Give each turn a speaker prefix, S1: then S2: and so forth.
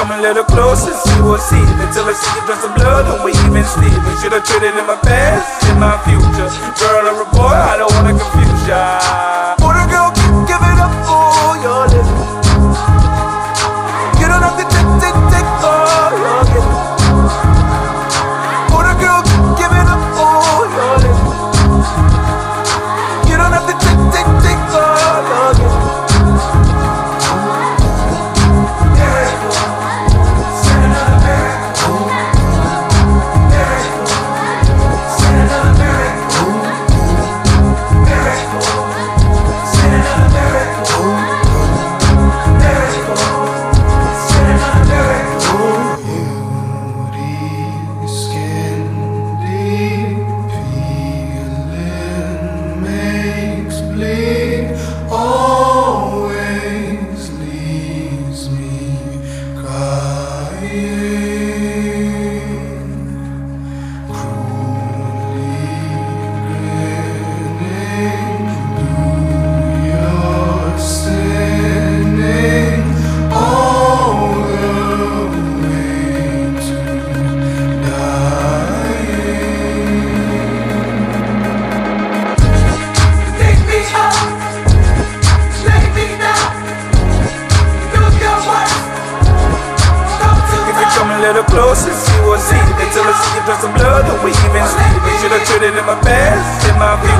S1: come a little closer, see what's heating Until I see you drop some blood and we even sleeping Should I trade it in my past, in my future. Girl or a boy, I don't wanna confuse
S2: crying. Should have some love the way
S1: she been sleeping. Should have treated him my best. In my view,